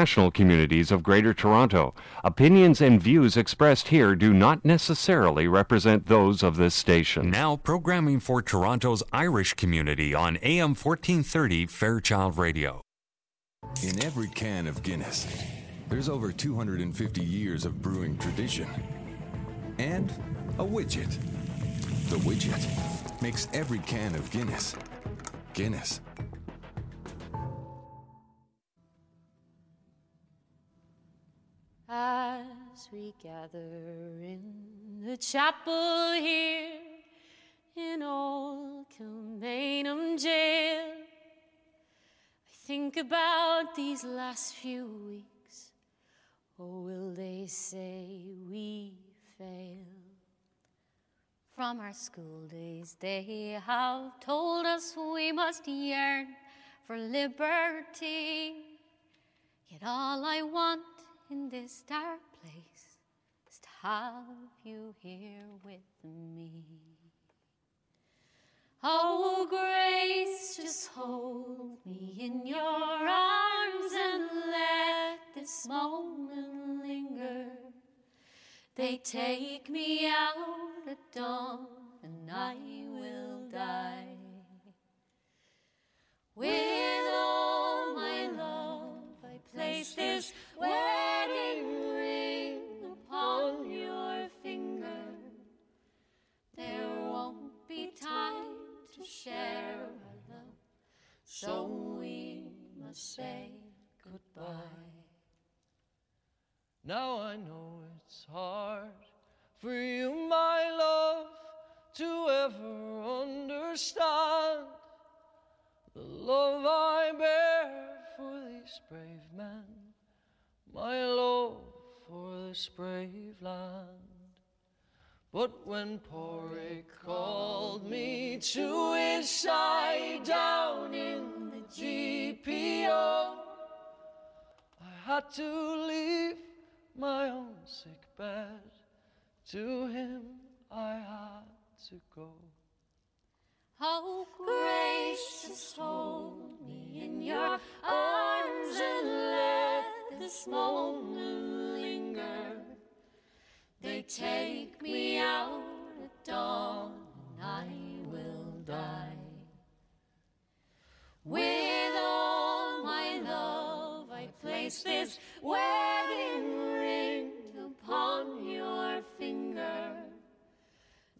international communities of Greater Toronto. Opinions and views expressed here do not necessarily represent those of this station. Now, programming for Toronto's Irish community on AM 1430 Fairchild Radio. In every can of Guinness, there's over 250 years of brewing tradition. And a widget. The widget makes every can of Guinness Guinness. As we gather in the chapel here in old Kilmainham jail, I think about these last few weeks. Or will they say we failed? From our school days, they have told us we must yearn for liberty. Yet all I want in this dark place just have you here with me. Oh, grace, just hold me in your arms and let this moment linger. They take me out at dawn and I will die. With all my love, place this wedding ring upon your finger. There won't be time to share our love, so we must say goodbye. Now I know it's hard for you, my love, to ever understand the love I bear these brave man, my love for this brave land. But when Pádraig called me to his side down in the GPO, I had to leave my own sick bed. To him I had to go. Oh, gracious, hold me in your arms and let this moment linger. They take me out at dawn and I will die. With all my love, I place this wedding ring upon your finger.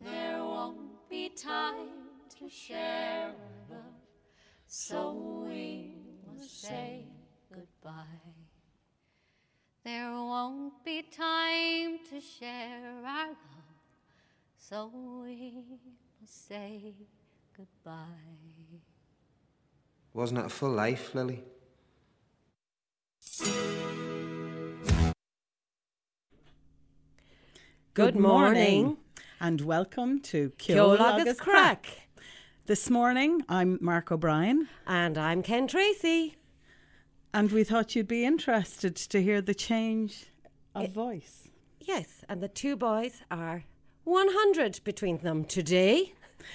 There won't be time to share our love, so we must say goodbye. There won't be time to share our love, so we must say goodbye. Wasn't it a full life, Lily? Good morning. and welcome to Ceol Ceol Craic. This morning, I'm Mark O'Brien, And I'm Ken Tracy. and we thought you'd be interested to hear the change of eh, voice. Yes, and the two boys are 100 between them today.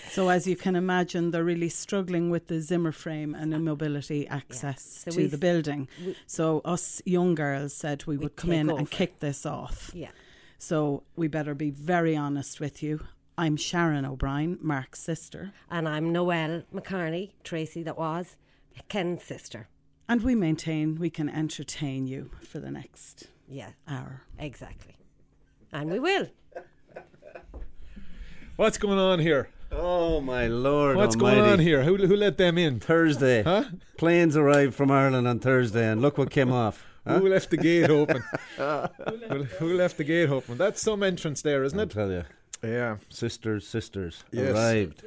So, as you can imagine, they're really struggling with the Zimmer frame and immobility ah, access So to the building. so, us young girls said we would come in and kick this off. Yeah. So, we better be very honest with you. I'm Sharon O'Brien, Mark's sister, And I'm Noelle McCarney, Tracy that was, Ken's sister. and we maintain we can entertain you for the next Yeah, hour. exactly. And we will. What's going on here? Oh my lord! What's almighty. going on here? Who, who let them in? Thursday. Huh? Planes arrived from Ireland on Thursday, and look what came off. Huh? Who left the gate open? who, who left the gate open? That's some entrance there, isn't I'll it? tell you, Yeah. sisters, sisters Yes. arrived.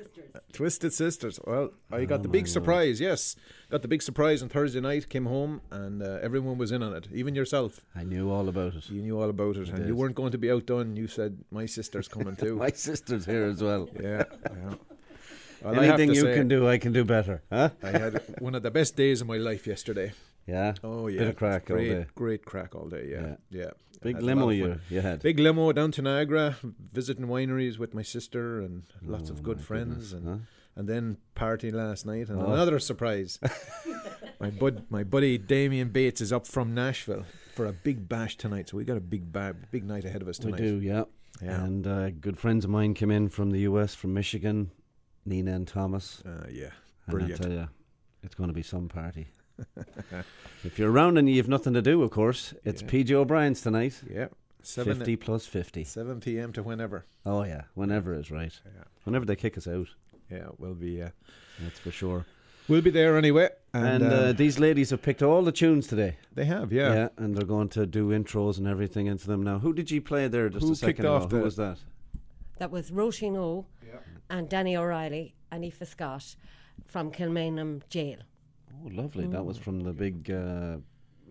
Twisted Sisters. Well, I got Oh, the big surprise. Yes, got the big surprise on Thursday night. Came home and uh, everyone was in on it, even yourself. I knew all about it. You knew all about it, and did. you weren't going to be outdone. You said my sister's coming too. My sister's here as well. yeah. yeah. Well, Anything you say, can do, I can do better. Huh? I had one of the best days of my life yesterday. Yeah. Oh yeah, Bit of crack all day. great crack all day. Yeah, yeah. Big Had a lot limo you you had. Big limo down to Niagara, visiting wineries with my sister and lots Oh, of good friends, goodness, and huh? and then party last night and Oh. another surprise. My bud, my buddy Damien Bates is up from Nashville for a big bash tonight. So we got a big ba- big night ahead of us tonight. We do, yeah. Yeah. And uh, good friends of mine came in from the US, from Michigan, Nina and Thomas. Uh, yeah, And brilliant. I tell you, it's going to be some party. If you're around and you have nothing to do, of course, it's Yeah. PJ O'Brien's tonight. Yeah, seven 50 plus 50. seven p.m. to whenever. Oh, yeah, whenever is right. Yeah, Whenever they kick us out, yeah, we'll be uh, that's for sure. we'll be there anyway. And, And, uh, uh, these ladies have picked all the tunes today. they have, yeah. Yeah, and they're going to do intros and everything into them now. Who did you play there just Who a second kicked ago? off Who was that? That was Roisin O and Danny O'Reilly and Aoife Scott from Kilmainham Jail. Oh, lovely. That was from the big uh,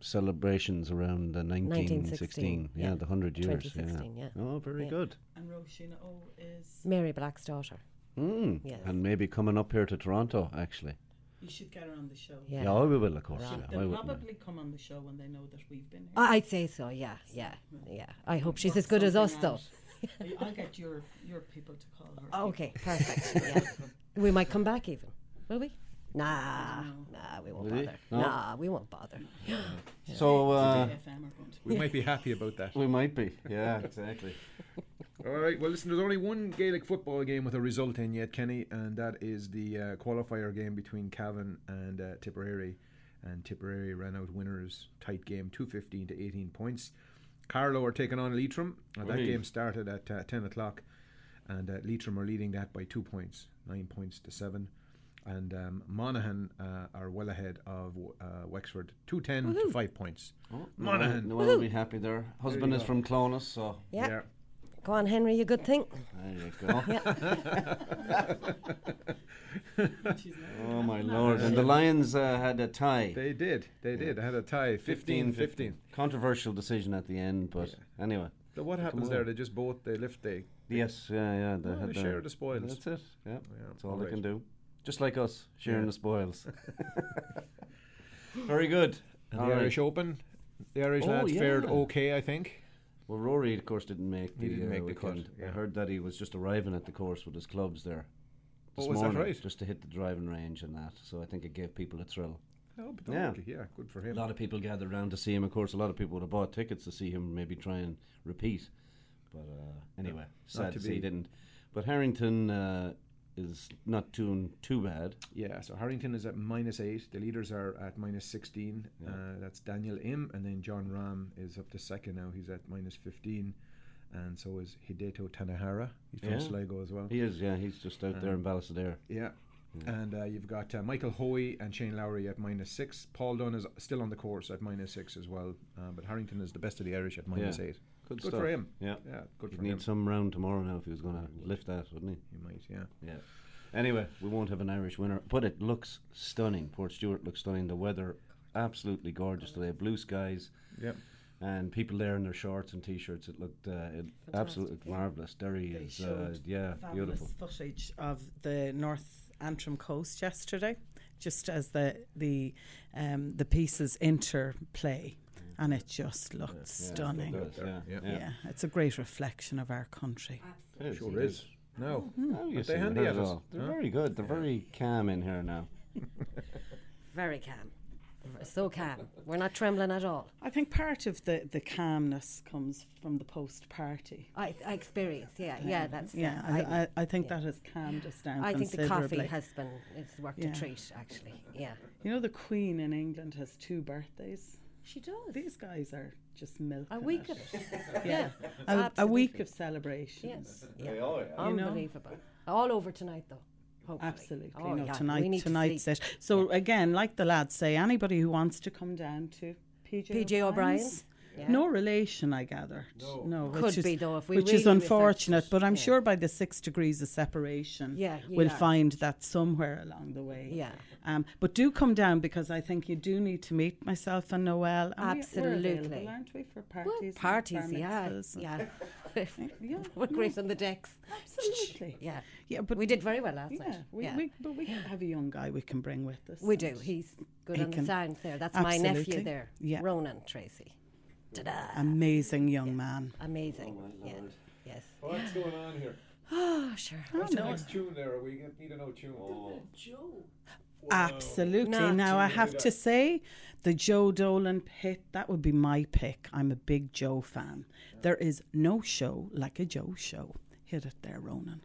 celebrations around the 1916. 1916, Yeah, yeah. the 100 years. 2016, yeah. Oh, very Yeah. good. And Roisin O is. Mary Black's daughter. Mm. Yes. And maybe coming up here to Toronto, actually. You should get her on the show. Yeah. Yeah, we will, of course. Right. Yeah, They'll wouldn't probably come on the show when they know that we've been here. I- I'd say so, yeah, yeah, yeah. I hope she's as good as us, something though. I- I'll get your your people to call her. Okay, perfect. yeah. We might come back even. Will we? Nah, nah, we won't Will we? bother. No? Nah, we won't bother. So, uh, JFM are going. We might be happy about that. we might be. Yeah, exactly. All right. Well, listen. There's only one Gaelic football game with a result in yet, Kenny, and that is the uh, qualifier game between Cavan and uh, Tipperary. And Tipperary ran out winners. Tight game, two fifteen to eighteen points. Carlow are taking on Leitrim. Uh, that Oi. game started at uh, ten o'clock, and uh, Leitrim are leading that by two points, nine points to seven. And um, Monaghan uh, are well ahead of uh, Wexford, two ten to five points. Oh, Monaghan. Noel will be happy there. Husband is from Clones, so Yeah. Go on, Henry, you good thing? there you go. oh, my lord. And the Lions uh, had a tie. They did. They did. I had a tie, 15-15. Controversial decision at the end, but anyway. So what happens there? They just both they lift they Yes, yeah, yeah. They Oh, had they their- share the spoils. That's it. Yeah, Yeah, that's all all they can do. Just like us, sharing the spoils. Very good. and All the right. Irish Open. The Irish Oh, lads fared okay, I think. Well, Rory, of course, didn't make the, He didn't uh, make the cut. I heard that he was just arriving at the course with his clubs there. This Oh, was that morning, right? Just to hit the driving range and that. So I think it gave people a thrill. Oh, but Yeah. yeah, good for him. A lot of people gathered around to see him. Of course, a lot of people would have bought tickets to see him maybe try and repeat. But uh, anyway, sad to to see he didn't. But Harrington uh, is not doing too bad. Yeah, so Harrington is at minus eight. The leaders are at minus sixteen. Uh, that's Daniel Im, and then Jon Rahm is up to second now. He's at minus fifteen, and so is Hideto Tanihara. He's from Yeah. Sligo as well. He is, yeah. He's just out there in Ballisodare. Yeah. And uh, you've got uh, Michael Hoey and Shane Lowry at minus six. Paul Dunne is still on the course at minus six as well. Uh, but Harrington is the best of the Irish at minus Yeah. eight. Good, Good stuff. for him. Yeah. Yeah, good He'd for need him. some round tomorrow now if he was going to lift that, wouldn't he? He might, yeah. Yeah. Anyway, we won't have an Irish winner, but it looks stunning. Portstewart looks stunning. The weather absolutely gorgeous today. Blue skies. Yep. And people there in their shorts and t-shirts. It looked uh, it absolutely marvelous. Derry They is uh, yeah beautiful. footage of the North Antrim coast yesterday, just as the the um, the pieces interplay, and it just looked stunning. It does, yeah, Yeah. yeah. Yeah, it's a great reflection of our country. It is, Sure is. No. Oh, you Aren't they you handy heard at it us? all. They're Huh? very good. They're very calm in here now. Very calm. So calm. We're not trembling at all. I think part of the, the calmness comes from the post party. I, I experience, yeah, yeah, that's Yeah, uh, I, I, I think yeah. that has calmed us down I think the coffee has been it's worked Yeah. a treat actually. Yeah, You know, the Queen in England has two birthdays. She does. These guys are just milking A week it. of it. Yeah, yeah, a, a week of celebrations. Yes, yeah. You know? Unbelievable. All over tonight though. Hopefully. Absolutely. Oh, no, yeah, tonight need to tonight's it. So again, like the lads say, anybody who wants to come down to PJ, PJ O'Brien's, yeah. No relation, I gather. No, Could which is, be, though, if we which really is unfortunate. But I'm Yeah. sure by the six degrees of separation, Yeah, we'll are. find that somewhere along the way. Yeah. Um, but do come down because I think you do need to meet myself and Noel. and we- we're Absolutely. available, aren't we for parties? Well, parties, and yeah, and yeah. yeah. we're great on the decks. Absolutely. Yeah, Yeah, but we did very well last Yeah, night. we, yeah. we, but we have a young guy we can bring with us. We do. He's good he on the can- sound there. That's my nephew there, Yeah. Ronan Tracy. Ta-da! Amazing young man. Amazing. Oh, yeah. Yes. What's going on here? Oh, sure. What's the next tune there? We get- need to know tune. Oh. Absolutely. Not now, I have to say, the Joe Dolan pit, that would be my pick. I'm a big Joe fan. There is no show like a Joe show. Hit it there, Ronan.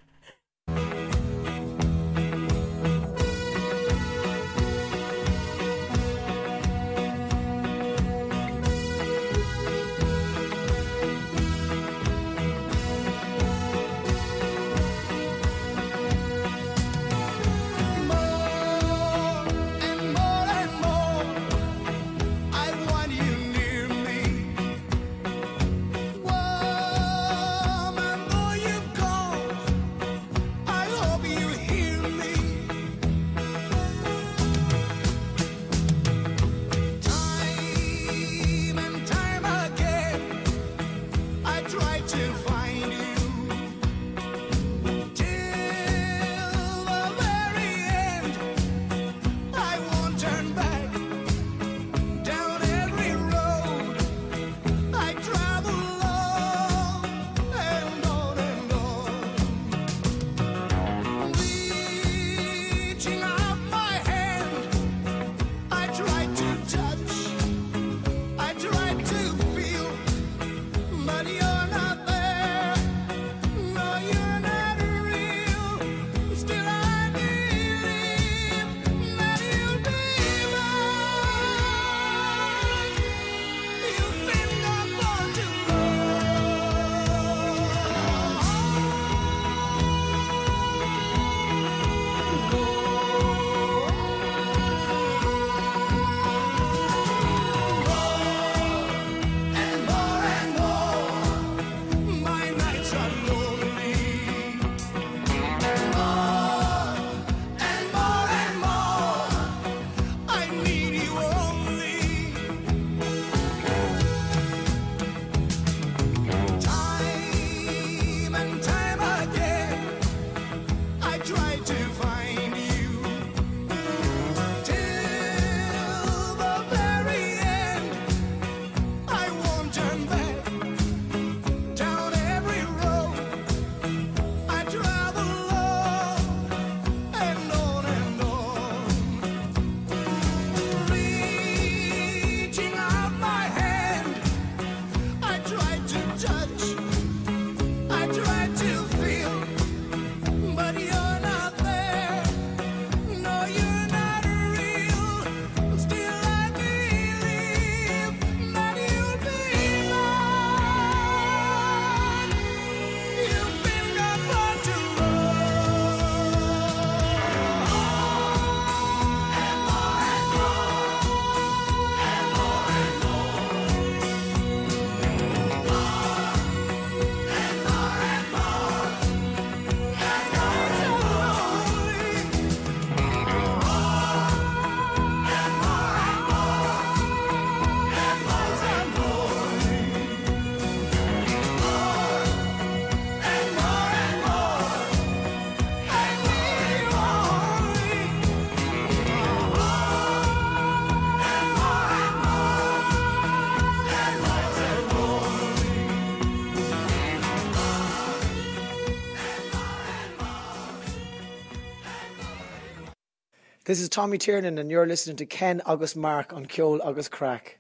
This is Tommy Tiernan, and you're listening to Ken agus Mark on Ceol agus Craic.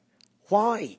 Why?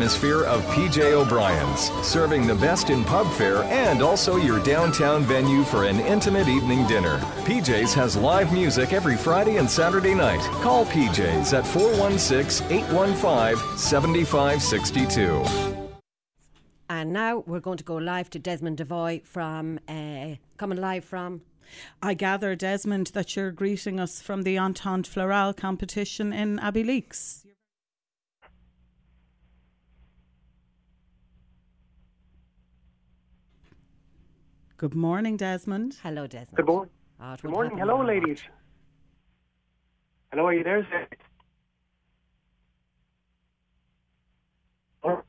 of PJ O'Brien's, serving the best in pub fare and also your downtown venue for an intimate evening dinner. PJ's has live music every Friday and Saturday night. Call PJ's at 416 815 7562. And now we're going to go live to Desmond Devoy from, uh, coming live from. I gather, Desmond, that you're greeting us from the Entente Florale competition in Abbey Abbeyleix. Good morning, Desmond. Hello, Desmond. Good morning. Uh, it Good morning. Hello, a lot. ladies. Hello, are you there? Zach? Oh,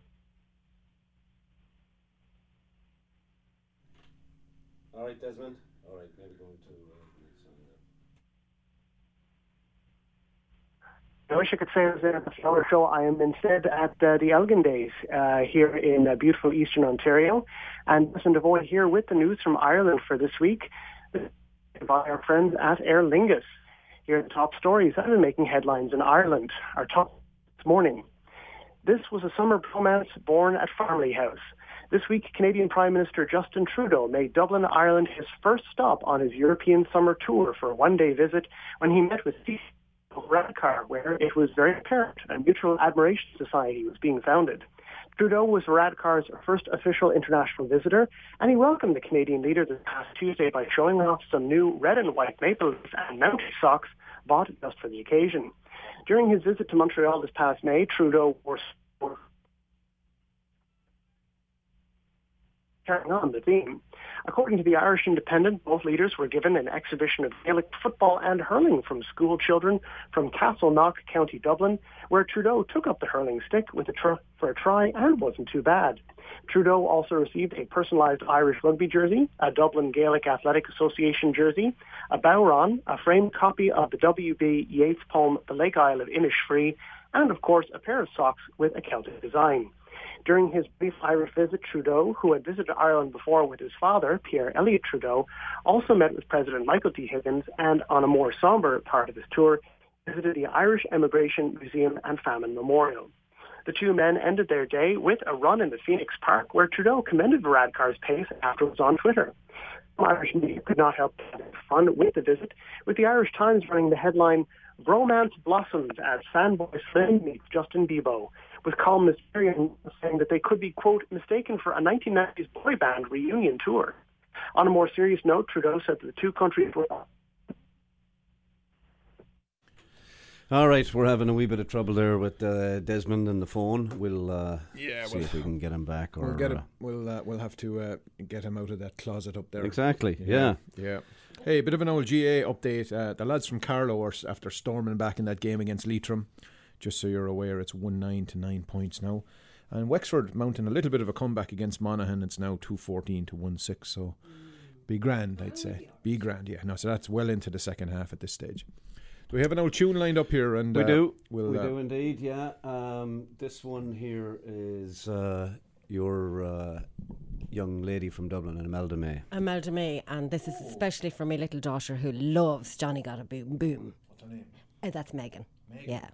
All right, Desmond. All right, maybe going to. I wish I could say I was there at the Flower Show. I am instead at uh, the Elgin Days uh, here in uh, beautiful Eastern Ontario. And listen, Devoy here with the news from Ireland for this week by our friends at Aer Lingus. Here are the top stories that have been making headlines in Ireland. Our top this morning. This was a summer romance born at Farmleigh House. This week, Canadian Prime Minister Justin Trudeau made Dublin, Ireland his first stop on his European summer tour for a one-day visit when he met with Varadkar, where it was very apparent a mutual admiration society was being founded. Trudeau was Varadkar's first official international visitor, and he welcomed the Canadian leader this past Tuesday by showing off some new red and white maple leaf and mountain socks bought just for the occasion. During his visit to Montreal this past May, Trudeau wore carrying on the theme. According to the Irish Independent, both leaders were given an exhibition of Gaelic football and hurling from school children from Castleknock, County Dublin, where Trudeau took up the hurling stick with a tr- for a try and wasn't too bad. Trudeau also received a personalised Irish rugby jersey, a Dublin Gaelic Athletic Association jersey, a bodhrán, a framed copy of the W.B. Yeats poem The Lake Isle of Innisfree, and of course a pair of socks with a Celtic design. During his brief Irish visit, Trudeau, who had visited Ireland before with his father, Pierre Elliott Trudeau, also met with President Michael D. Higgins and, on a more somber part of his tour, visited the Irish Emigration Museum and Famine Memorial. The two men ended their day with a run in the Phoenix Park, where Trudeau commended Varadkar's pace afterwards on Twitter. Irish media could not help but have fun with the visit, with the Irish Times running the headline, Bromance Blossoms as fanboy Slim meets Justin Bieber, with columnist Marion saying that they could be, quote, mistaken for a 1990s boy band reunion tour. On a more serious note, Trudeau said that the two countries were All right, we're having a wee bit of trouble there with uh, Desmond and the phone. We'll uh, Yeah, see well, if we can get him back. Or We'll get uh, him. We'll uh, we'll have to uh, get him out of that closet up there. Exactly, yeah. yeah. Hey, a bit of an old GAA update. Uh, the lads from Carlow are after storming back in that game against Leitrim. Just so you're aware, it's one nine to nine points now, and Wexford mounting a little bit of a comeback against Monaghan. It's now two fourteen to one six. So be grand, I'd say. Be grand, yeah. No, so that's well into the second half at this stage. Do we have an old tune lined up here? And we uh, do. We'll, we uh, do indeed. Yeah. Um, this one here is uh, your uh, young lady from Dublin, Imelda May. Imelda May, and this is especially for my little daughter who loves Johnny Got a Boom Boom. What's her name? Uh, that's Megan. Yeah.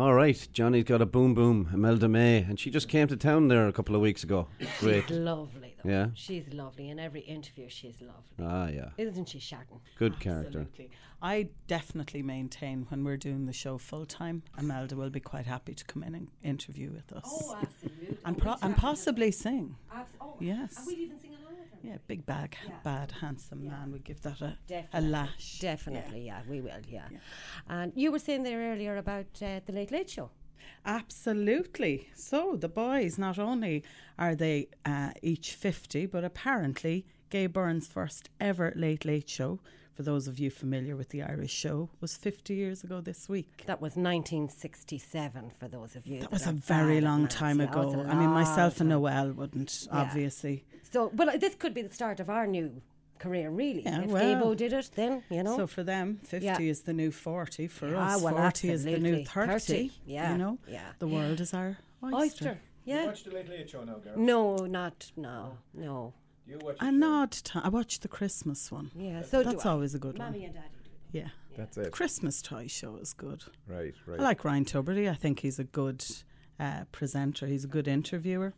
All right, Johnny's got a boom boom, Imelda May, and she just came to town there a couple of weeks ago. Great. She's lovely, though. Yeah. She's lovely. In every interview, she's lovely. Ah, yeah. Isn't she, Sharon? Good character. Absolutely. I definitely maintain when we're doing the show full time, Imelda will be quite happy to come in and interview with us. Oh, absolutely. And, pro- and possibly sing. Abs- oh, Yes. And we'll even sing along with her. Yeah, big bag, bad, handsome man. We give that a, a lash. Definitely, yeah. we will, yeah. And you were saying there earlier about uh, the Late Late Show. Absolutely. So the boys, not only are they uh, each 50, but apparently Gay Byrne's first ever Late Late Show, for those of you familiar with the Irish show, was 50 years ago this week. That was 1967 for those of you. That that was a very long maths. time Yeah, it was ago. a I mean, myself and Noel wouldn't, Yeah. obviously. So, well, this could be the start of our new career, really. Yeah, if well. Gaybo did it, then, you know. So for them, 50 Yeah. is the new 40. For Ah, us, well, 40 is the new 30. 30, yeah, You know? yeah. The world is our oyster. Oyster, yeah. You watch the Late Late Show now, Gareth? No, not, no, no. You watch A nod time. I watched the Christmas one. Yeah, so do That's I. always a good Mommy one. and Daddy Yeah. That's The it. Christmas toy show is good. Right, right. I like Ryan Tubridy. I think he's a good uh, presenter. He's a good interviewer.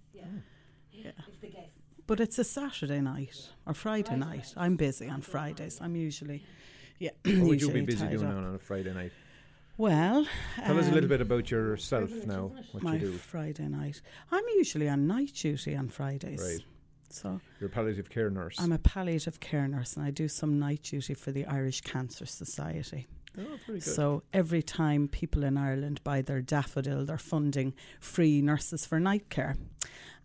Yeah. It's the guest. But it's a Saturday night or Friday night. I'm busy on Fridays. I'm usually, yeah. What would you usually be busy tied doing up. on, on a Friday night? Well, Tell us a little um, bit about yourself now, what my you do. Friday night. I'm usually on night duty on Fridays. Right. So You're a palliative care nurse. I'm a palliative care nurse and I do some night duty for the Irish Cancer Society. Oh. So every time people in Ireland buy their daffodil, they're funding free nurses for night care.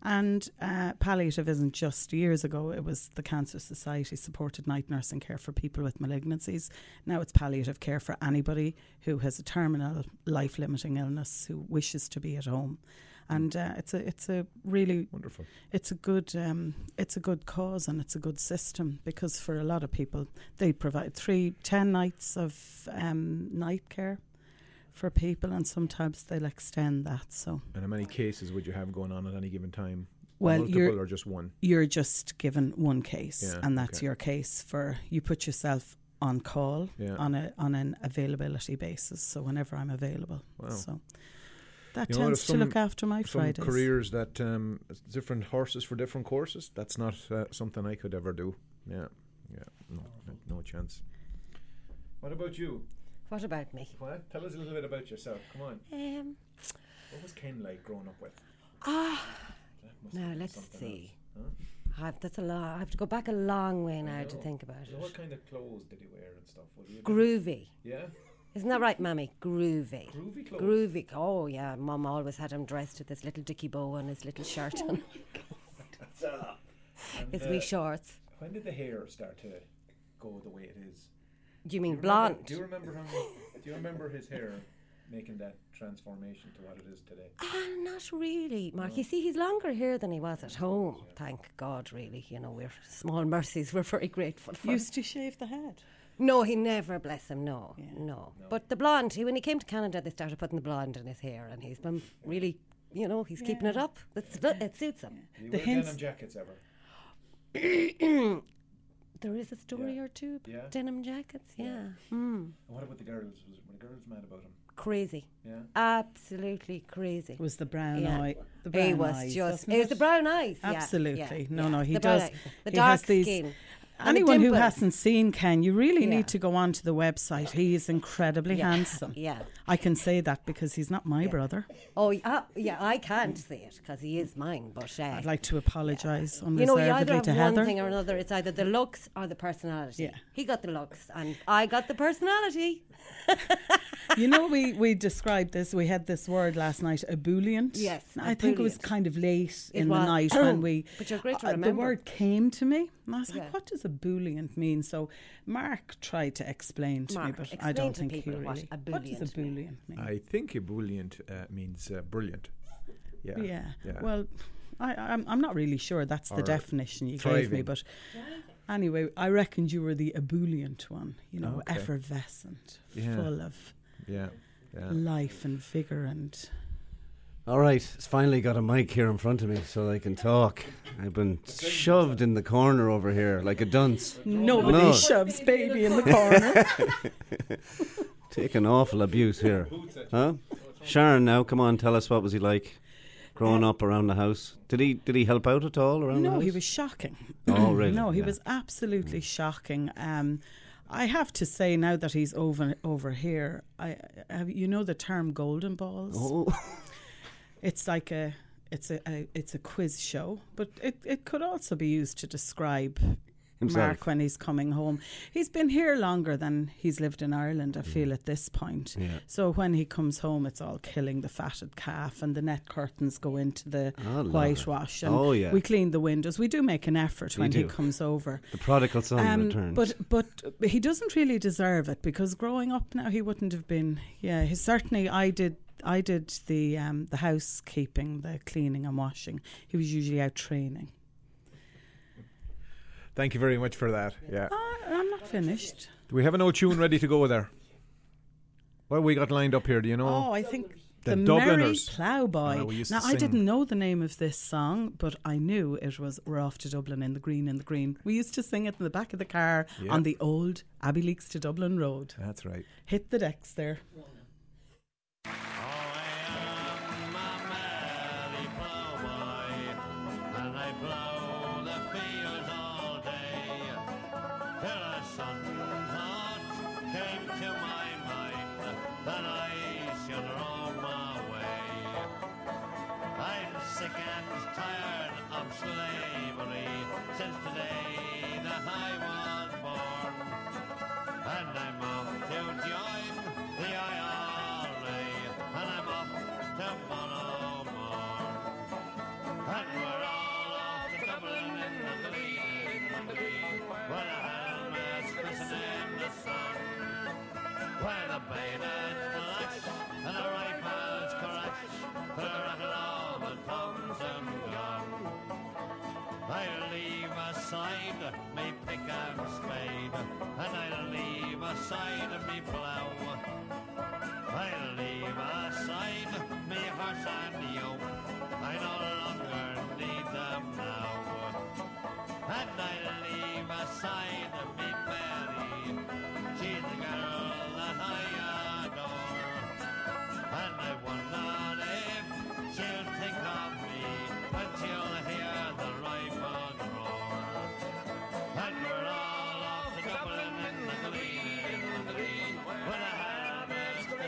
And uh, palliative isn't just years ago, it was the Cancer Society supported night nursing care for people with malignancies. Now it's palliative care for anybody who has a terminal life limiting illness who wishes to be at home. And uh, it's a it's a really wonderful. It's a good um, it's a good cause and it's a good system because for a lot of people they provide three ten nights of um, night care for people and sometimes they'll extend that. So And how many cases would you have going on at any given time? well, Multiple you're or just one? You're just given one case, Yeah, and that's okay. your case for you put yourself on call Yeah. on a on an availability basis. So whenever I'm available, Wow. so that You know, tends there's to look after my some Fridays. careers that um, different horses for different courses. That's not uh, something I could ever do. Yeah, yeah, no, no, no chance. What about you? What about me? What? Tell us a little bit about yourself. Come on. Um, What was Ken like growing up with? ah, That must now let's see. else, huh? I've, that's a lot. I have to go back a long way now to think about So it. What kind of clothes did he wear and stuff? Groovy. Yeah. Isn't that right, Mammy? Groovy. Groovy clothes? Groovy. Oh, yeah. Mum always had him dressed with his little dicky bow and his little shirt and And, his uh, wee shorts. When did the hair start to go the way it is? Do you mean Do remember- blonde? Do you remember him? do you remember his hair making that transformation to what it is today? Ah, not really, Mark. You see, he's longer here than he was at home. Thank God, really. You know, we're small mercies. We're very grateful for. Used to shave the head. No, he never, bless him, no, no. But the blonde, he, when he came to Canada, they started putting the blonde in his hair, and he's been really, you know, he's keeping it Yeah. up. It's, it suits him. Do you The hints- denim jackets ever? there is a story or two about Yeah. denim jackets, yeah. Mm. And what about the girls? Was, were the girls mad about him? Crazy. Yeah. Absolutely crazy. It was the brown Yeah. eye. The He brown was eyes, just. wasn't It was the brown eyes. Absolutely. yeah, no, yeah. no, he The does. eyes. The he dark has these, skin. Anyone who hasn't seen Ken, you really Yeah. need to go onto the website. He is incredibly Yeah. handsome. Yeah. I can say that because he's not my brother. Oh, yeah, yeah, I can't say it because he is mine, but. Uh, I'd like to apologise you know, you either have one Heather. thing or another. It's either the looks or the personality. Yeah. He got the looks, and I got the personality. You know, we, we described this. We had this word last night, ebullient. Yes, I think it was kind of late It in the night when we. But you're great to uh, the word came to me, and I was Yeah. like, "What does ebullient mean?" So Mark tried to explain to Mark, me, but I don't to think he really. what What does ebullient ebullient mean? I think ebullient uh, means uh, brilliant. Yeah. Yeah. Yeah. Well, I, I'm I'm not really sure that's the definition you gave me, thriving. but anyway, I reckoned you were the ebullient one. You know, Okay. effervescent, Yeah. full of Yeah. Yeah. life and vigor and. All right, it's finally got a mic here in front of me so I can talk. I've been shoved in the corner over here like a dunce. Nobody No. shoves baby in the corner. Taking awful abuse here. Huh? Sharon, now come on, tell us what was he like growing up around the house? Did he did he help out at all around the No, he was shocking. Oh, really? no, he Yeah. was absolutely shocking. Um, I have to say now that he's over over here, I have you know the term golden balls. Oh. it's like a it's a, a it's a quiz show, but it it could also be used to describe. Himself. Mark when he's coming home. He's been here longer than he's lived in Ireland, I feel, at this point. Mm. Yeah. So when he comes home, it's all killing the fatted calf, and the net curtains go into the Oh, whitewash. And Oh, yeah. we clean the windows. We do make an effort We when he comes over. The prodigal son Um, returns. But but he doesn't really deserve it because growing up now he wouldn't have been. Yeah, he certainly. I did. I did the um, the housekeeping, the cleaning and washing. He was usually out training. Thank you very much for that. Yeah. Oh, I'm not finished. Do we have an old tune ready to go there? What have we got lined up here? Do you know? Oh, I think The the, Merry Dubliners. Ploughboy. Ah, we now I didn't know the name of this song, but I knew it was "We're Off to Dublin in the Green in the Green." We used to sing it in the back of the car Yeah. on the old Abbeyleix to Dublin road. That's right. Hit the decks there. Leave of me plough.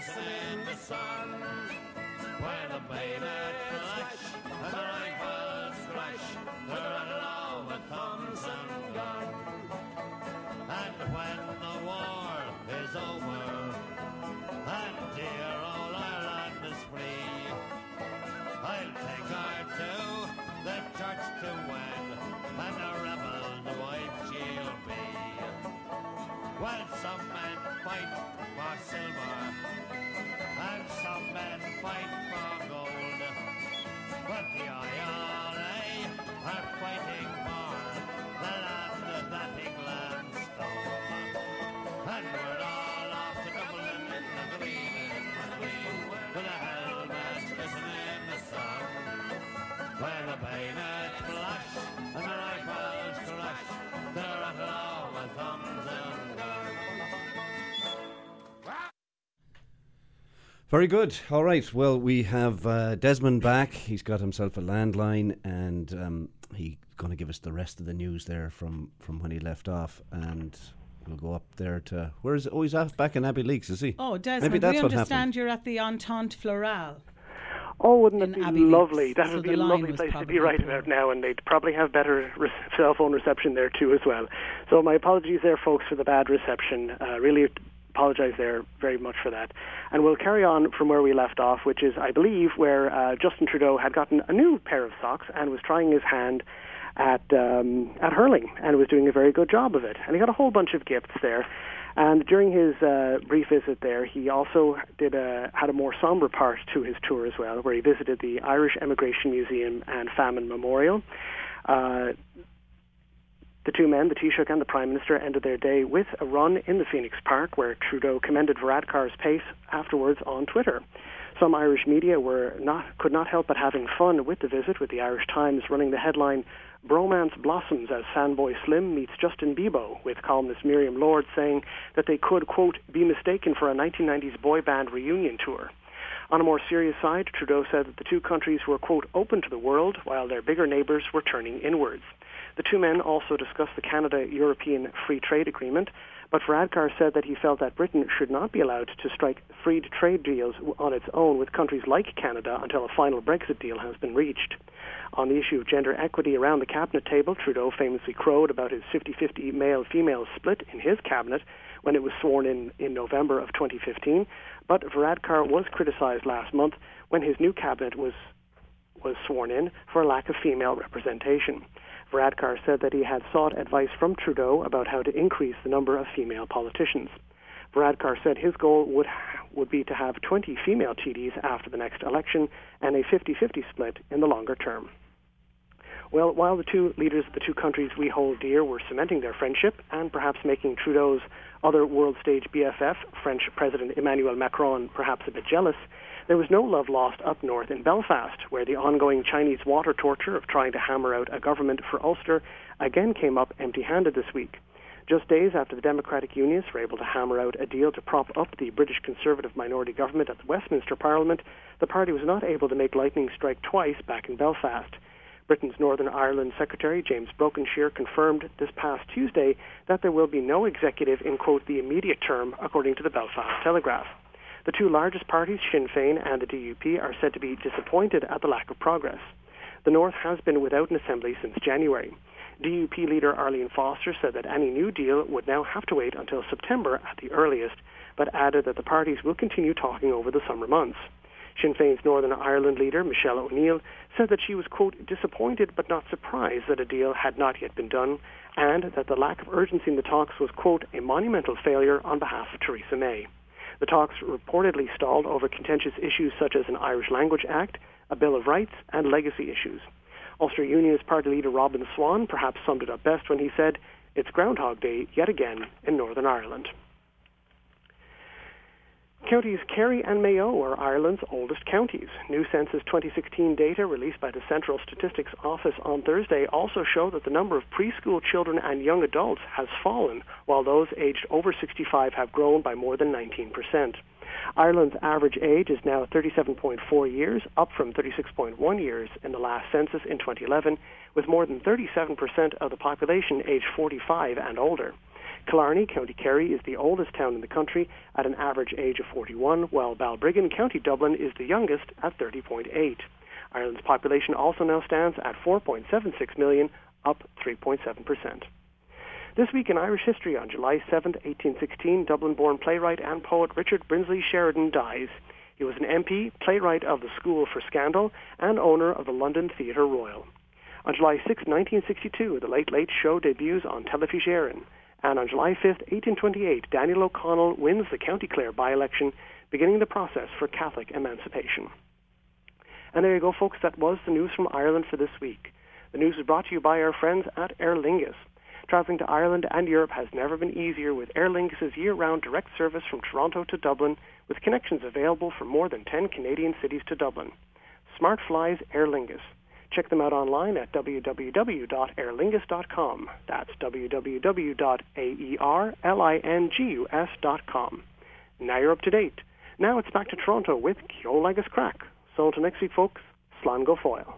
Glisten in the sun, where the bayonet flash and the rifles crash, the rattle of a Thompson gun. And when the war is over, fight for gold, but the IRA are fighting for the land that England stole. And we're all off to Dublin in the green, with the helmets glistening in the sun, where the bayonets Very good. All right. Well, we have uh, Desmond back. He's got himself a landline, and um, he's going to give us the rest of the news there from, from when he left off. And we'll go up there to where is? Oh, he's off back in Abbeyleix, is he? Oh, Desmond, Maybe Desmond, that's we what understand happened. you're at the Entente Florale. Oh, wouldn't it be Abbeyleix, lovely? That so would the be a lovely place to be right about now, and they'd probably have better re- cell phone reception there too as well. So my apologies there, folks, for the bad reception. Uh, really apologise there very much for that. And we'll carry on from where we left off, which is, I believe, where uh, Justin Trudeau had gotten a new pair of socks and was trying his hand at um, at hurling and was doing a very good job of it. And he got a whole bunch of gifts there. And during his uh, brief visit there, he also did a, had a more somber part to his tour as well, where he visited the Irish Emigration Museum and Famine Memorial. Uh, the two men, the Taoiseach and the Prime Minister, ended their day with a run in the Phoenix Park, where Trudeau commended Varadkar's pace afterwards on Twitter. Some Irish media were not could not help but having fun with the visit, with the Irish Times running the headline "Bromance blossoms as fanboy Slim meets Justin Bieber," with columnist Miriam Lord saying that they could quote be mistaken for a 1990s boy band reunion tour. On a more serious side, Trudeau said that the two countries were, quote, open to the world while their bigger neighbours were turning inwards. The two men also discussed the Canada-European Free Trade Agreement, but Varadkar said that he felt that Britain should not be allowed to strike free trade deals on its own with countries like Canada until a final Brexit deal has been reached. On the issue of gender equity around the cabinet table, Trudeau famously crowed about his 50-50 male-female split in his cabinet when it was sworn in in November of 2015, but Varadkar was criticized last month when his new cabinet was was sworn in for a lack of female representation. Varadkar said that he had sought advice from Trudeau about how to increase the number of female politicians. Varadkar said his goal would would be to have 20 female TDs after the next election and a 50-50 split in the longer term. Well, while the two leaders of the two countries we hold dear were cementing their friendship and perhaps making Trudeau's other world stage BFF, French President Emmanuel Macron, perhaps a bit jealous, there was no love lost up north in Belfast, where the ongoing Chinese water torture of trying to hammer out a government for Ulster again came up empty-handed this week. Just days after the Democratic Unionists were able to hammer out a deal to prop up the British Conservative minority government at the Westminster Parliament, the party was not able to make lightning strike twice back in Belfast. Britain's Northern Ireland Secretary James Brokenshire confirmed this past Tuesday that there will be no executive in, quote, the immediate term, according to the Belfast Telegraph. The two largest parties, Sinn Féin and the DUP, are said to be disappointed at the lack of progress. The North has been without an assembly since January. DUP leader Arlene Foster said that any new deal would now have to wait until September at the earliest, but added that the parties will continue talking over the summer months. Sinn Féin's Northern Ireland leader, Michelle O'Neill, said that she was, quote, disappointed but not surprised that a deal had not yet been done, and that the lack of urgency in the talks was, quote, a monumental failure on behalf of Theresa May. The talks reportedly stalled over contentious issues such as an Irish Language Act, a Bill of Rights, and legacy issues. Ulster Unionist Party leader Robin Swann perhaps summed it up best when he said, It's Groundhog Day yet again in Northern Ireland. Counties Kerry and Mayo are Ireland's oldest counties. New Census 2016 data released by the Central Statistics Office on Thursday also show that the number of preschool children and young adults has fallen, while those aged over 65 have grown by more than 19%. Ireland's average age is now 37.4 years, up from 36.1 years in the last census in 2011, with more than 37% of the population aged 45 and older. Killarney, County Kerry, is the oldest town in the country at an average age of 41, while Balbriggan, County Dublin, is the youngest at 30.8. Ireland's population also now stands at 4.76 million, up 3.7%. This week in Irish history, on July 7, 1816, Dublin-born playwright and poet Richard Brinsley Sheridan dies. He was an MP, playwright of the School for Scandal, and owner of the London Theatre Royal. On July 6, 1962, The Late Late Show debuts on Telefís Éireann. And on July 5, 1828, Daniel O'Connell wins the County Clare by-election, beginning the process for Catholic emancipation. And there you go, folks. That was the news from Ireland for this week. The news is brought to you by our friends at Aer Lingus. Traveling to Ireland and Europe has never been easier with Aer Lingus' year-round direct service from Toronto to Dublin, with connections available from more than 10 Canadian cities to Dublin. Smart flies Aer Lingus. Check them out online at www.aerlingus.com. That's www.aerlingus.com. Now you're up to date. Now it's back to Toronto with Ceol agus Craic. So until next week, folks, Slán go fóill.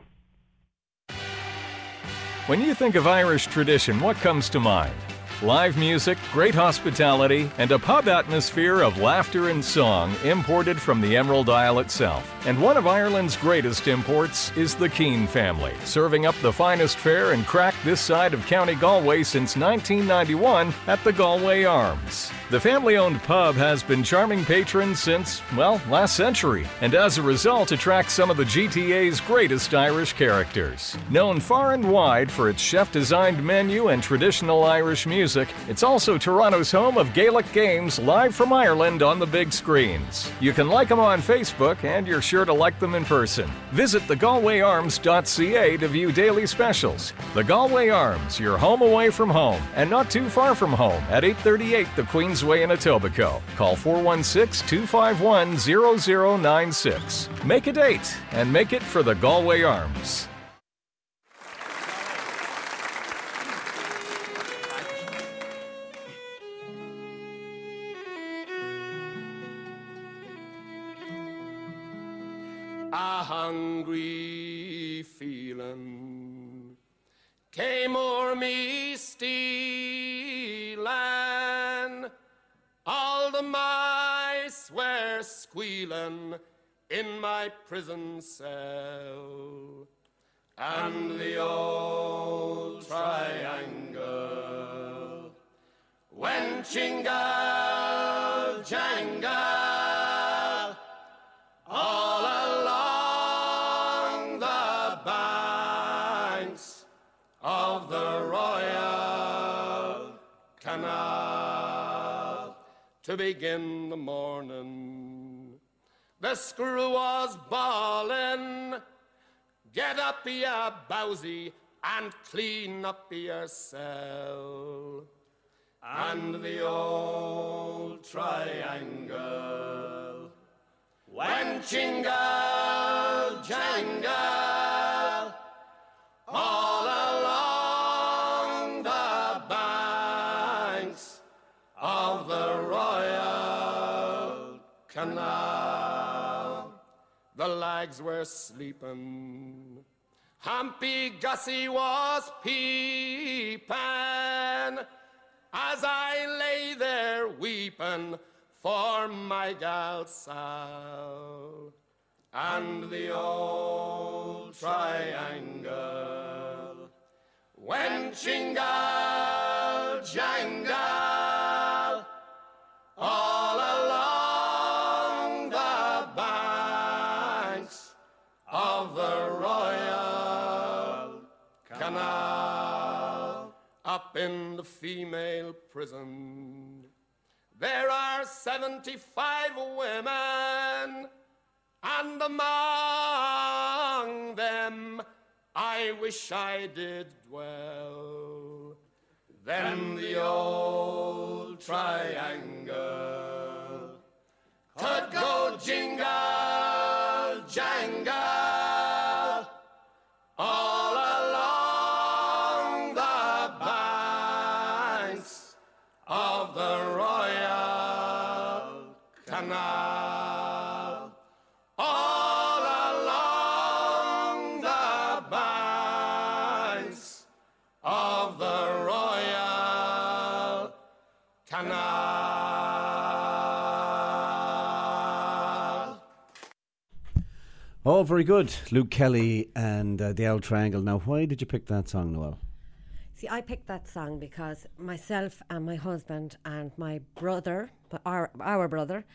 When you think of Irish tradition, what comes to mind? Live music, great hospitality, and a pub atmosphere of laughter and song imported from the Emerald Isle itself. And one of Ireland's greatest imports is the Keane family, serving up the finest fare and craic this side of County Galway since 1991 at the Galway Arms. The family owned pub has been charming patrons since, well, last century, and as a result attracts some of the GTA's greatest Irish characters. Known far and wide for its chef designed menu and traditional Irish music, it's also Toronto's home of Gaelic games live from Ireland on the big screens. You can like them on Facebook, and you're sure to like them in person. Visit thegalwayarms.ca to view daily specials. The Galway Arms, your home away from home, and not too far from home at 838 the Queensway in Etobicoke. Call 416 251 0096. Make a date and make it for the Galway Arms. Hungry feeling came o'er me stealing. All the mice were squealing in my prison cell, and the old triangle went jingle jangle all to begin the morning. The screw was bawling, get up ya bowsy and clean up your cell. And the old triangle went jingle jangle all Were sleeping. Humpy Gussie was peeping as I lay there weeping for my gal Sal. And the old triangle went jingle jangle female prison. There are 75 women, and among them I wish I did dwell. Then the old triangle could go jingle jangle very good. Luke Kelly and uh, the Owl Triangle. Now, why did you pick that song, Noelle? See, I picked that song because myself and my husband and my brother, our, our brother,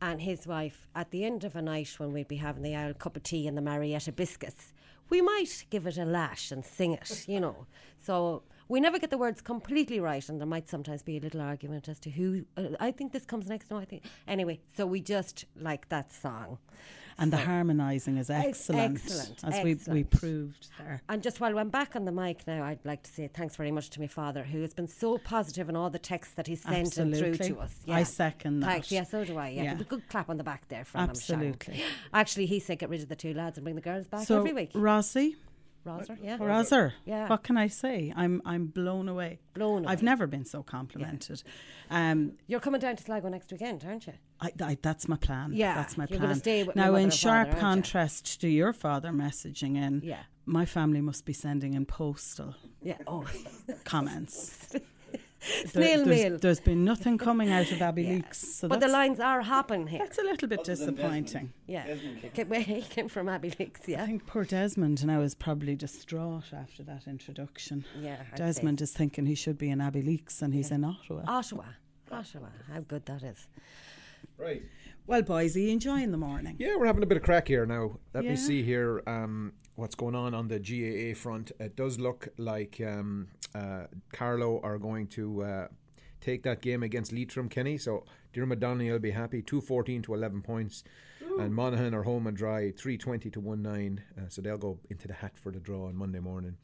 and his wife, at the end of a night when we'd be having the owl cup of tea and the Marietta biscuits, we might give it a lash and sing it, you know. So we never get the words completely right, and there might sometimes be a little argument as to who. Uh, I think this comes next. No, I think. Anyway, so we just like that song. And the harmonising is Ex- excellent, excellent, as we we proved there. And just while I'm back on the mic now, I'd like to say thanks very much to my father, who has been so positive in all the texts that he's sent and through to us. I second that. Thanks. Yeah, so do I. Yeah, Yeah. a good clap on the back there from Absolutely. him. Sharon. Actually, he said get rid of the two lads and bring the girls back so, every week. Rossi, Roser, yeah. Roser, Yeah. what can I say? I'm I'm blown away. Blown I've never been so complimented. Um, You're coming down to Sligo next weekend, aren't you? I, I, that's my plan. Yeah, that's my you're plan. gonna stay with now, mother in and father, sharp you? contrast to your father messaging in, Yeah. my family must be sending in postal Yeah. Oh. comments. Snail there's, mail. There's been nothing coming out of Abbey Leaks. So but the lines are hopping here. That's a little bit disappointing. Yeah. Came- He came from Abbey Leaks, yeah. I think poor Desmond now is probably distraught after that introduction. Yeah, I'd say Desmond is thinking he should be in Abbeyleix and he's in Ottawa. Ottawa. Ottawa. How good that is. Right. Well, boys, are you enjoying the morning? Yeah, we're having a bit of craic here now. Let Yeah. me see here um, what's going on on the GAA front. It does look like um, Carlow are going to uh, take that game against Leitrim, Kenny. So Dermot Donnelly will be happy. 214 to 11 points. And Monaghan are home and dry, 320 to 1 9. Uh, so they'll go into the hat for the draw on Monday morning.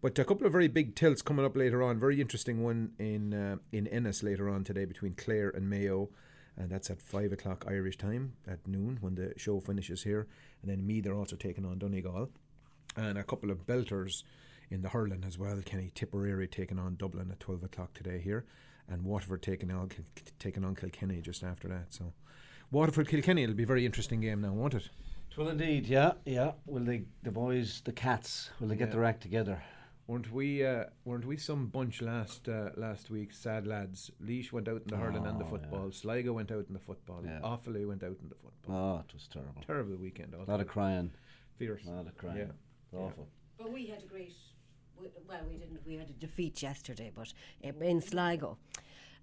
But a couple of very big tilts coming up later on. Very interesting one in uh, in Ennis later on today between Clare and Mayo. And that's at 5 o'clock Irish time at noon when the show finishes here. And then Meath are also taking on Donegal. And a couple of belters in the hurling as well. Kenny Tipperary taking on Dublin at 12 o'clock today here. And Waterford taking on, taking on Kilkenny just after that. So Waterford Kilkenny, it'll be a very interesting game now, won't it? Well, indeed, yeah, yeah. Will they, the boys, the cats, will they get Yeah. their act together? Weren't we? Uh, weren't we some bunch last uh, last week? Sad lads. Laois went out in the hurling and the Oh, football. Sligo went out in the football. Yeah. Offaly went out in the football. Oh, it was terrible. Terrible weekend. A lot of crying. Fierce. A lot of crying. Yeah. Awful. But we had a great. We- Well, we didn't. We had a defeat yesterday, but in Sligo,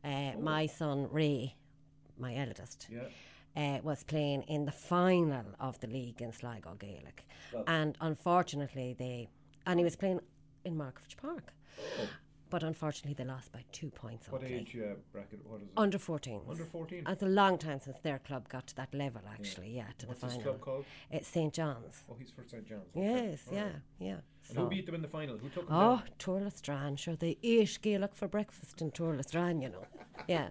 uh, my son Ray, my eldest, uh, was playing in the final of the league in Sligo Gaelic, and unfortunately they, and he was playing in Markievicz Park, but unfortunately they lost by two points. What only. age uh, bracket? What is it? Under 14. Under 14. It's a long time since their club got to that level, actually, yeah, to What's the final. club called? It's St. John's. Oh, he's for St John's. okay. Yes, All yeah, right. yeah. And who beat them in the final? Who took them Oh, down? Tourlestrane, sure. They ate Gaelic for breakfast in Tourlestrane, you know. Yeah.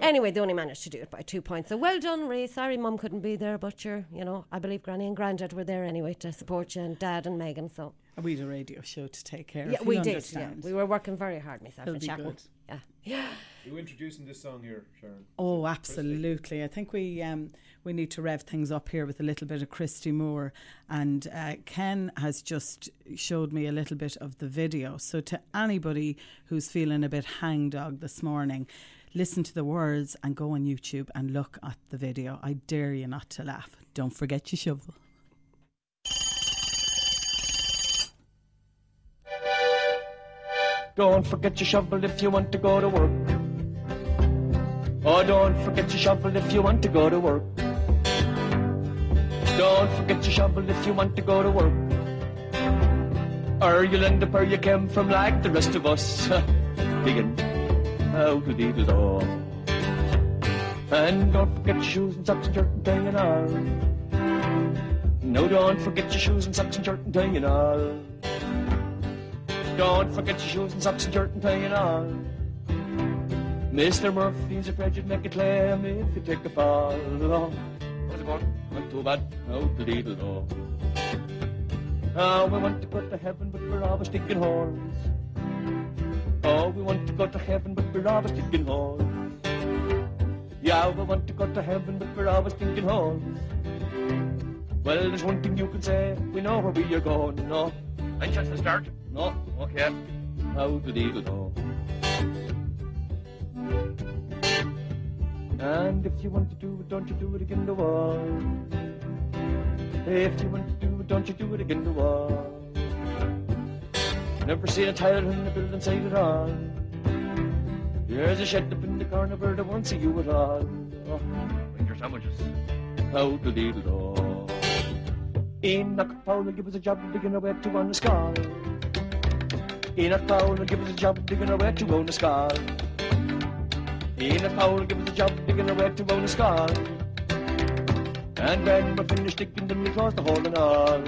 anyway, they only managed to do it by two points. So well done, Ray. Sorry mum couldn't be there, but you're, you know, I believe Granny and Grandad were there anyway to support you, and Dad and Megan, so. We had a radio show to take care Yeah, of. we did. Yeah. understand. We were working very hard, myself He'll and be good. Yeah. Yeah. You introducing this song here, Sharon? Oh, absolutely. I think we um, we need to rev things up here with a little bit of Christy Moore. And uh, Ken has just showed me a little bit of the video. So, to anybody who's feeling a bit hangdog this morning, listen to the words and go on YouTube and look at the video. I dare you not to laugh. Don't forget your shovel. Don't forget your shovel if you want to go to work. Oh, don't forget your shovel if you want to go to work. Don't forget your shovel if you want to go to work. Or you'll end up where you came from like the rest of us. Digging out of the door. And don't forget your shoes and socks and shirt and tie and all. No, don't forget your shoes and socks and shirt and tie and all. Don't forget your shoes and socks and shirt and tie and all. Mr. Murphy's afraid you'd make a claim if you take a fall. How's it? Not too bad. The needle door. Oh, we want to go to heaven, but we're always digging holes. Oh, we want to go to heaven, but we're always digging holes. Yeah, we want to go to heaven, but we're always digging holes. Well, there's one thing you can say, we know where we are going, no. Any just to start? No, okay. Out the needle door. And if you want to do it, don't you do it again the wall. If you want to do it, don't you do it again the wall. Never seen a tile in the building site at all. There's a shed up in the corner where they won't see you at all. Oh, bring your sandwiches. Out the needle door. Enoch Powell will give us a job to begin digging away to on the skull. Enoch Powell will give us a job digging away to own the skull. Enoch Powell will give us a job digging away to own the scar. And when we're finished digging, them close the hole and all.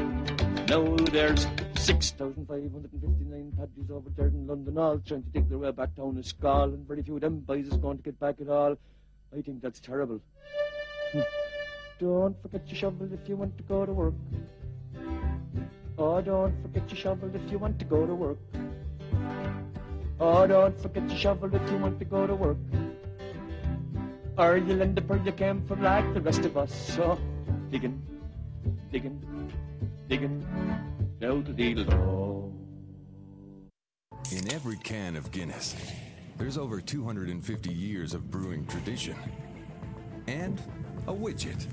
Now there's 6,559 paddies over there in London, all trying to dig their way back down the skull, and very few of them boys is going to get back at all. I think that's terrible. Don't forget your shovel if you want to go to work. Oh, don't forget your shovel if you want to go to work. Oh, don't forget your shovel if you want to go to work. Or you'll end up where you came from like the rest of us. So, digging, digging, digging, down the deedle do. In every can of Guinness, there's over 250 years of brewing tradition. And a widget.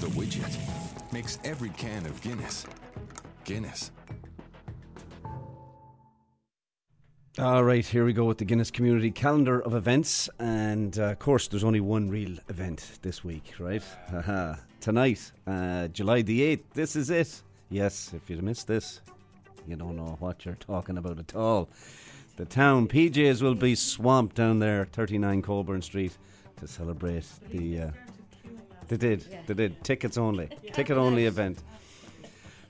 The widget makes every can of Guinness Guinness. All right, here we go with the Guinness Community Calendar of Events. And uh, of course, there's only one real event this week, right? Tonight, uh, July the 8th, this is it. Yes, if you missed this, you don't know what you're talking about at all. The town PJs will be swamped down there, 39 Colborne Street, to celebrate the. Uh, they did, they did. Tickets only. Ticket only event.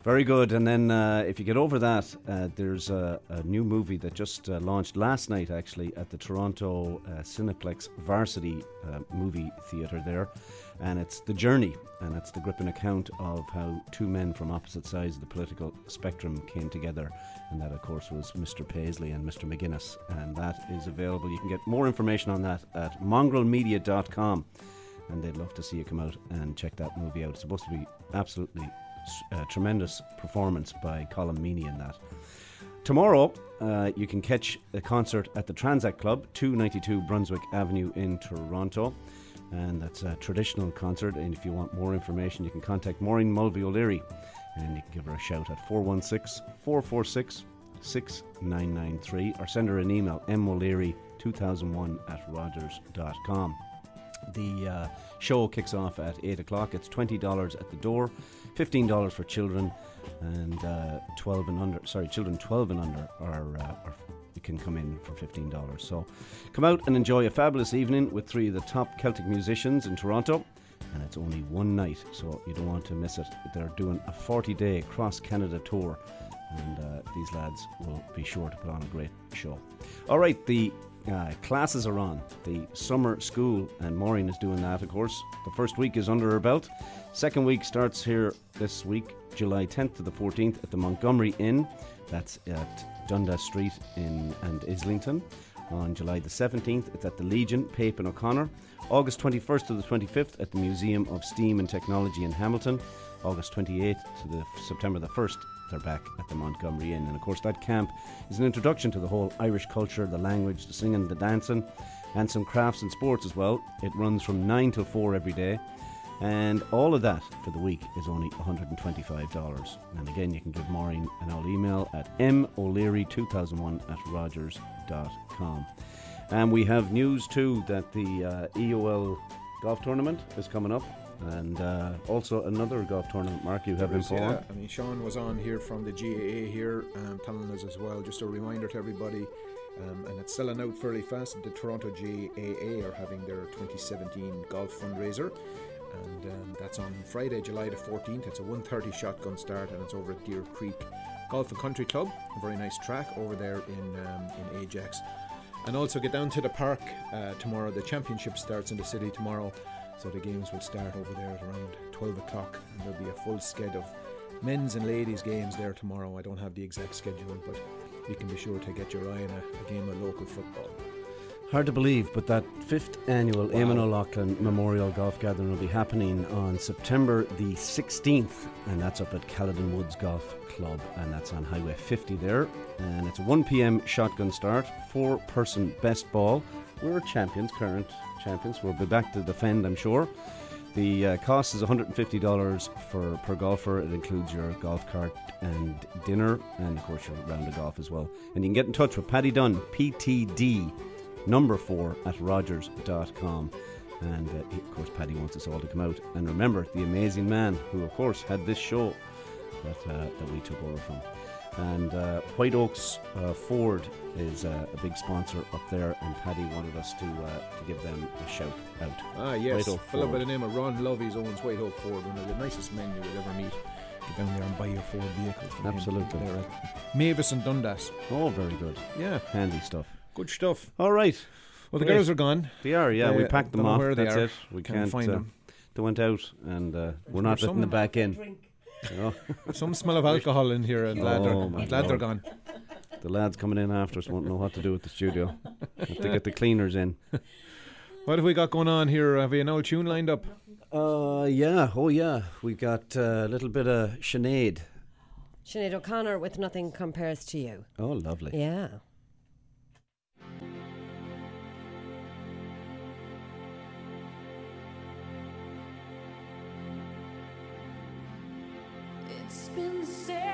Very good. And then uh, if you get over that, uh, there's a, a new movie that just uh, launched last night, actually, at the Toronto uh, Cineplex Varsity uh, Movie Theatre there. And it's The Journey. And it's the gripping account of how two men from opposite sides of the political spectrum came together. And that, of course, was Mr. Paisley and Mr. McGuinness. And that is available. You can get more information on that at mongrelmedia.com. and they'd love to see you come out and check that movie out. It's supposed to be absolutely uh, tremendous performance by Colm Meaney in that. Tomorrow, uh, you can catch a concert at the Tranzac Club, 292 Brunswick Avenue in Toronto. And that's a traditional concert. And if you want more information, you can contact Maureen Mulvey O'Leary and you can give her a shout at 416 446 6993 or send her an email, moleary2001 at rogers.com. The uh, show kicks off at 8 o'clock. It's $20 at the door, $15 for children, and uh, 12 and under. Sorry, children 12 and under are, uh, are can come in for $15. So come out and enjoy a fabulous evening with three of the top Celtic musicians in Toronto. And it's only one night, so you don't want to miss it. They're doing a 40 day cross Canada tour, and uh, these lads will be sure to put on a great show. All right, the uh, classes are on. The summer school, and Maureen is doing that, of course. The first week is under her belt. Second week starts here this week, July 10th to the 14th, at the Montgomery Inn. That's at Dundas Street in and Islington. On July the 17th, it's at the Legion, Pape and O'Connor. August 21st to the 25th at the Museum of Steam and Technology in Hamilton. August 28th to the September the 1st, they're back at the Montgomery Inn. And of course, that camp is an introduction to the whole Irish culture, the language, the singing, the dancing, and some crafts and sports as well. It runs from 9 till 4 every day. And all of that for the week is only $125. And again, you can give Maureen an old email at moleary2001 at rogers.com. And we have news too that the uh, EOL golf tournament is coming up. And uh, also another golf tournament, Mark, you have There is, informed. yeah. I mean, Sean was on here from the GAA here, um, telling us as well. Just a reminder to everybody, um, and it's selling out fairly fast. The Toronto GAA are having their 2017 golf fundraiser, and um, that's on Friday, July the 14th. It's a 1:30 shotgun start, and it's over at Deer Creek Golf and Country Club. A very nice track over there in um, in Ajax. And also get down to the park uh, tomorrow. The championship starts in the city tomorrow, so the games will start over there at around 12 o'clock, and there'll be a full sked of men's and ladies' games there tomorrow. I don't have the exact schedule, but you can be sure to get your eye on a, a game of local football. Hard to believe, but that fifth annual Eamon O'Loughlin Memorial Golf Gathering will be happening on September the 16th, and that's up at Caledon Woods Golf Club, and that's on Highway 50 there. And it's a 1 pm shotgun start, four person best ball. We're champions, current champions. We'll be back to defend, I'm sure. The uh, cost is $150 for per golfer. It includes your golf cart and dinner, and of course your round of golf as well. And you can get in touch with Paddy Dunn, PTD, number four at rogers.com. And uh, of course, Paddy wants us all to come out. And remember, the amazing man who, of course, had this show that, uh, that we took over from. And uh, White Oaks uh, Ford is uh, a big sponsor up there, and Paddy wanted us to uh, to give them a shout out. Ah, yes, White Oak fellow by the name of Ron Loveys owns White Oak Ford, one of the nicest men you will ever meet. Get down there and buy your Ford vehicle. Absolutely. Mavis and Dundas. Oh, very good. Yeah. Handy stuff. Good stuff. All right. Well, the Great. girls are gone. They are, yeah. we Uh, packed them off. where they That's are. it. We Can't can't, find uh, them. They went out, and uh, we're not Some- letting them back in. You know? Some smell of alcohol in here, and glad, they're, Oh, my I'm glad they're gone. The lads coming in after us won't know what to do with the studio. Have to get the cleaners in. What have we got going on here? Have we an old tune lined up? Uh, yeah. Oh, yeah. We've got uh, a little bit of Sinead. Sinead O'Connor with Nothing Compares to You. Oh, lovely. Yeah. Been seven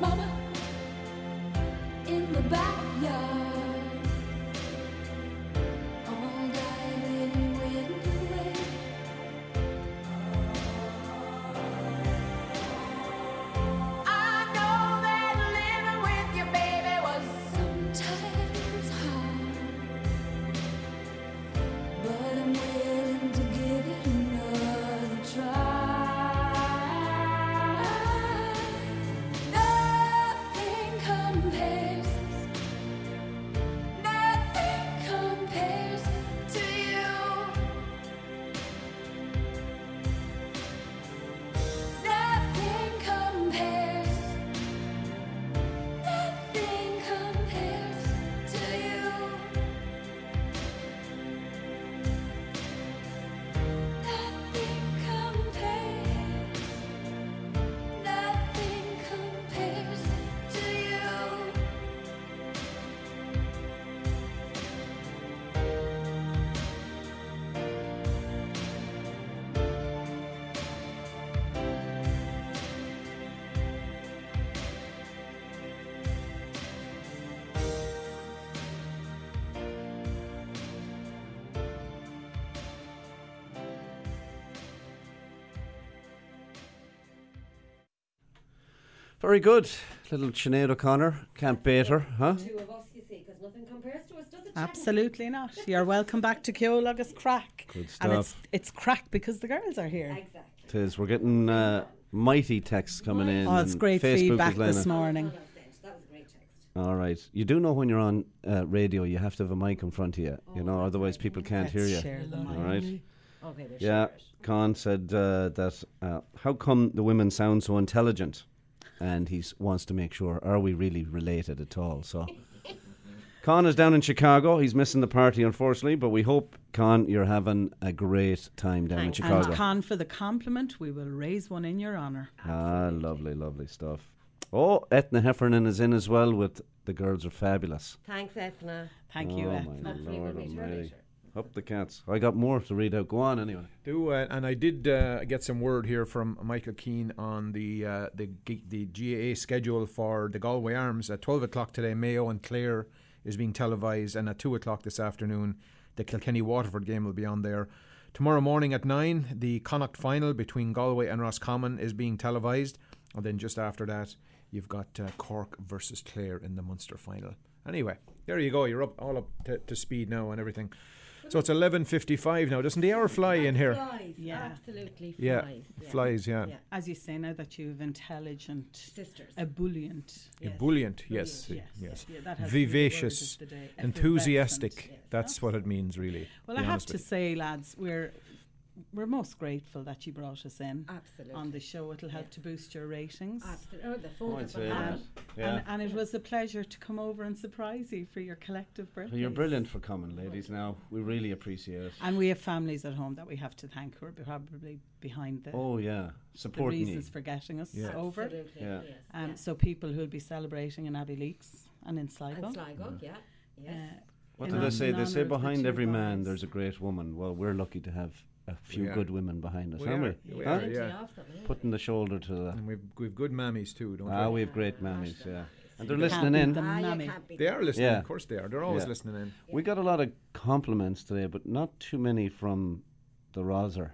mama in the backyard. Very good. Little Sinead O'Connor. Can't bait her, huh? Two of us, you see, because nothing compares to us, does it? Absolutely not. You're welcome back to Ceol agus Craic. Good stuff. And it's it's craic because the girls are here. Exactly. It is. We're getting uh, mighty texts coming in. Oh, it's great Facebook feedback this morning. That was a great text. All right. You do know when you're on uh, radio, you have to have a mic in front of you, you know, otherwise people can't hear Let's you. share the All Okay, we'll Yeah. Con said uh, that uh, how come the women sound so intelligent? And he wants to make sure are we really related at all? So. Con is down in Chicago. He's missing the party, unfortunately, but we hope, Con, you're having a great time down in Chicago. And Con, for the compliment, we will raise one in your honour. Ah, lovely, lovely stuff. Oh, Ethna Heffernan is in as well with The Girls Are Fabulous. Thanks, Ethna. Thank oh, you, my Ethna. Hopefully we'll Lord meet her later. Up the cats. I got more to read out. Go on, anyway. Do uh, and I did uh, get some word here from Michael Keane on the uh, the the GAA schedule for the Galway Arms at twelve o'clock today. Mayo and Clare is being televised, and at two o'clock this afternoon, the Kilkenny Waterford game will be on there. Tomorrow morning at nine, the Connacht final between Galway and Roscommon is being televised, and then just after that, you've got uh, Cork versus Clare in the Munster final. Anyway, there you go. You're up all up to, to speed now and everything. So it's eleven fifty-five now. Doesn't the hour fly in here? Flies, Yeah. absolutely flies. Yeah, flies, yeah. As you say now that you've intelligent Sisters. ebullient. Ebullient, yes, Brilliant, yes. Yeah, that has to be the word Vivacious, of the day. enthusiastic. Yes. That's what it means, really. Well, I have honest to say, lads, we're we're most grateful that you brought us in Absolutely. on the show. It'll help to boost your ratings. Absolutely. Oh, the phone I'd is say phenomenal. that. Yeah. And, and it was a pleasure to come over and surprise you for your collective birthday. Well, you're brilliant for coming, ladies. Now, we really appreciate it. And we have families at home that we have to thank who are probably behind the, Oh, yeah. the Supporting you. reasons for getting us Yeah. over. Absolutely, Yeah. yes, Um, yeah. So people who'll be celebrating in Abbeyleix and in Sligo. And Sligo, yeah. Yes. What in do they say? They say of the behind every man there's a great woman. Well, we're lucky to have a few good women behind us, We aren't are. we? We Huh? are, yeah. of them, yeah. Putting the shoulder to the. And we've we've good mammies too, don't Ah, we? Ah, we have great mammies, yeah. And they're You can't listening beat in. them, Ah, you can't beat They are listening. Yeah. Of course they are. They're always Yeah. listening in. We got a lot of compliments today, but not too many from the Roser.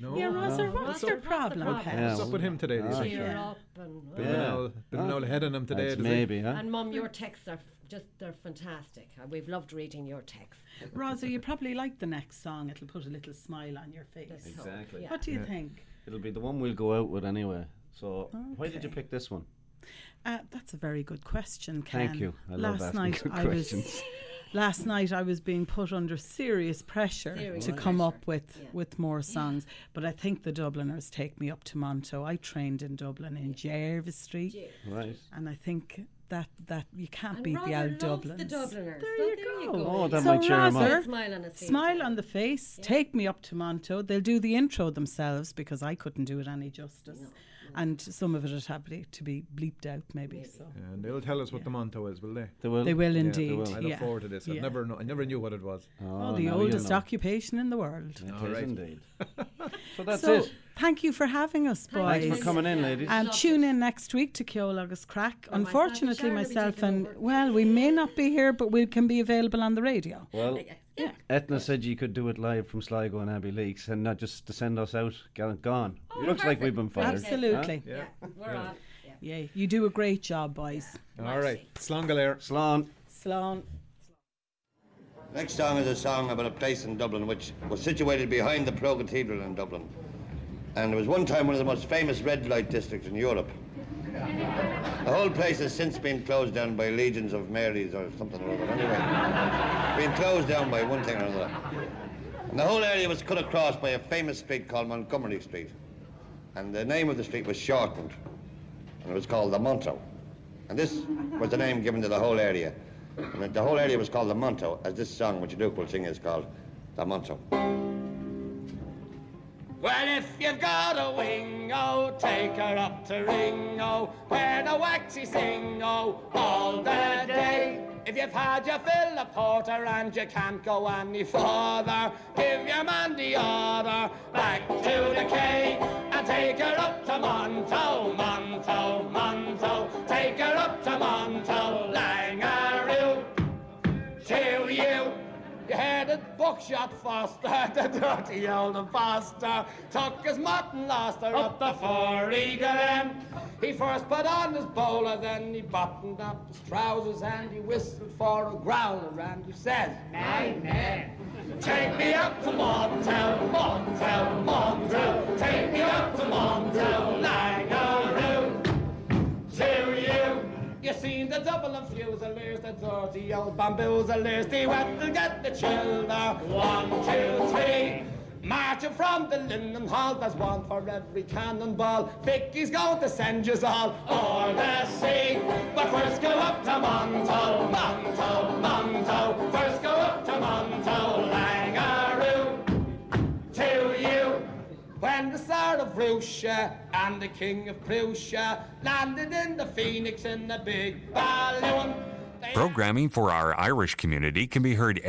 No. Yeah, Rosa, No. what's What's your the problem, problem? Pet? Yeah, What's up with him today? Ah, Lisa? Yeah. Cheer up and Bit of an Yeah. old, bit of an Ah. head on him today. That's does he? maybe, huh? And mum, your texts are f- just they're fantastic. Uh, We've loved reading your text. Rosa, you probably like the next song. It'll put a little smile on your face. Let's Exactly. yeah. What do you Yeah. think? It'll be the one we'll go out with anyway. So, why did you pick this one? Uh, that's a very good question, Ken. Thank you. I love last night good I questions. was last night I was being put under serious pressure Serious to come up with yeah. with more songs. But I think the Dubliners take me up to Monto. I trained in Dublin in Jervis Street, Right. and I think that that you can't And beat the Roger old loves Dubliners. the Dubliners. There So you there go. you go. Oh, that so might cheer 'em up. Smile on face, Smile on the face. Take me up to Monto. They'll do the intro themselves because I couldn't do it any justice. And some of it would have to- to be bleeped out, maybe. So And they'll tell us what the Monto is, will they? They will. they will Yeah, they indeed. will. I look yeah. forward to this. I Yeah. never know. I never knew what it was. Oh, Oh, the now you oldest know. occupation in the world. It All right. indeed. So that's So, it. Thank you for having us, boys. Thanks for coming in, ladies. And tune in next week to Ceol agus Craic. Well, Unfortunately, Sharon myself and well, we may not be here, but we can be available on the radio. Well, Ethna said you could do it live from Sligo and Abbeyleix and not just to send us out, get gone. Oh, Looks like we've been fired. Absolutely. Huh? Yeah. We're on. Yeah, you do a great job, boys. All right. Slán go léir. Slán. Slán. Next song is a song about a place in Dublin which was situated behind the Pro Cathedral in Dublin. And it was one time one of the most famous red light districts in Europe. The whole place has since been closed down by legions of Marys or something or other. Anyway, been closed down by one thing or another. And the whole area was cut across by a famous street called Montgomery Street. And the name of the street was shortened. And it was called the Monto. And this was the name given to the whole area. And the whole area was called the Monto, as this song, which Duke will sing, is called the Monto. Well, if you've got a wingo, take her up to Ringo, where the waxy singo all the day. If you've had your fill of porter and you can't go any farther, give your man the order back to the K and take her up to Monto, Monto, Monto. Take her up to Monto, Langaroo. To you. You heard it, buckshot Foster, the dirty old imposter, took his mutton lost her up the four eagle end. He first put on his bowler, then he buttoned up his trousers and he whistled for a growler and he says, Nay, nay. Take me up to Montel, Montel, Montel. Take me up to Montel, Langaroo. To you. You seen the Dublin fusiliers, the dirty old bamboozlers, they went to get the children. One, two, three. Marching from the linen hall, there's one for every cannonball. Vicky's going to send yous all o'er the sea. But first go up to Monto, Monto, Monto. First go up to Monto, Langaroo. To you. When the Tsar of Russia and the King of Prussia landed in the Phoenix in a big balloon, Programming for our Irish community can be heard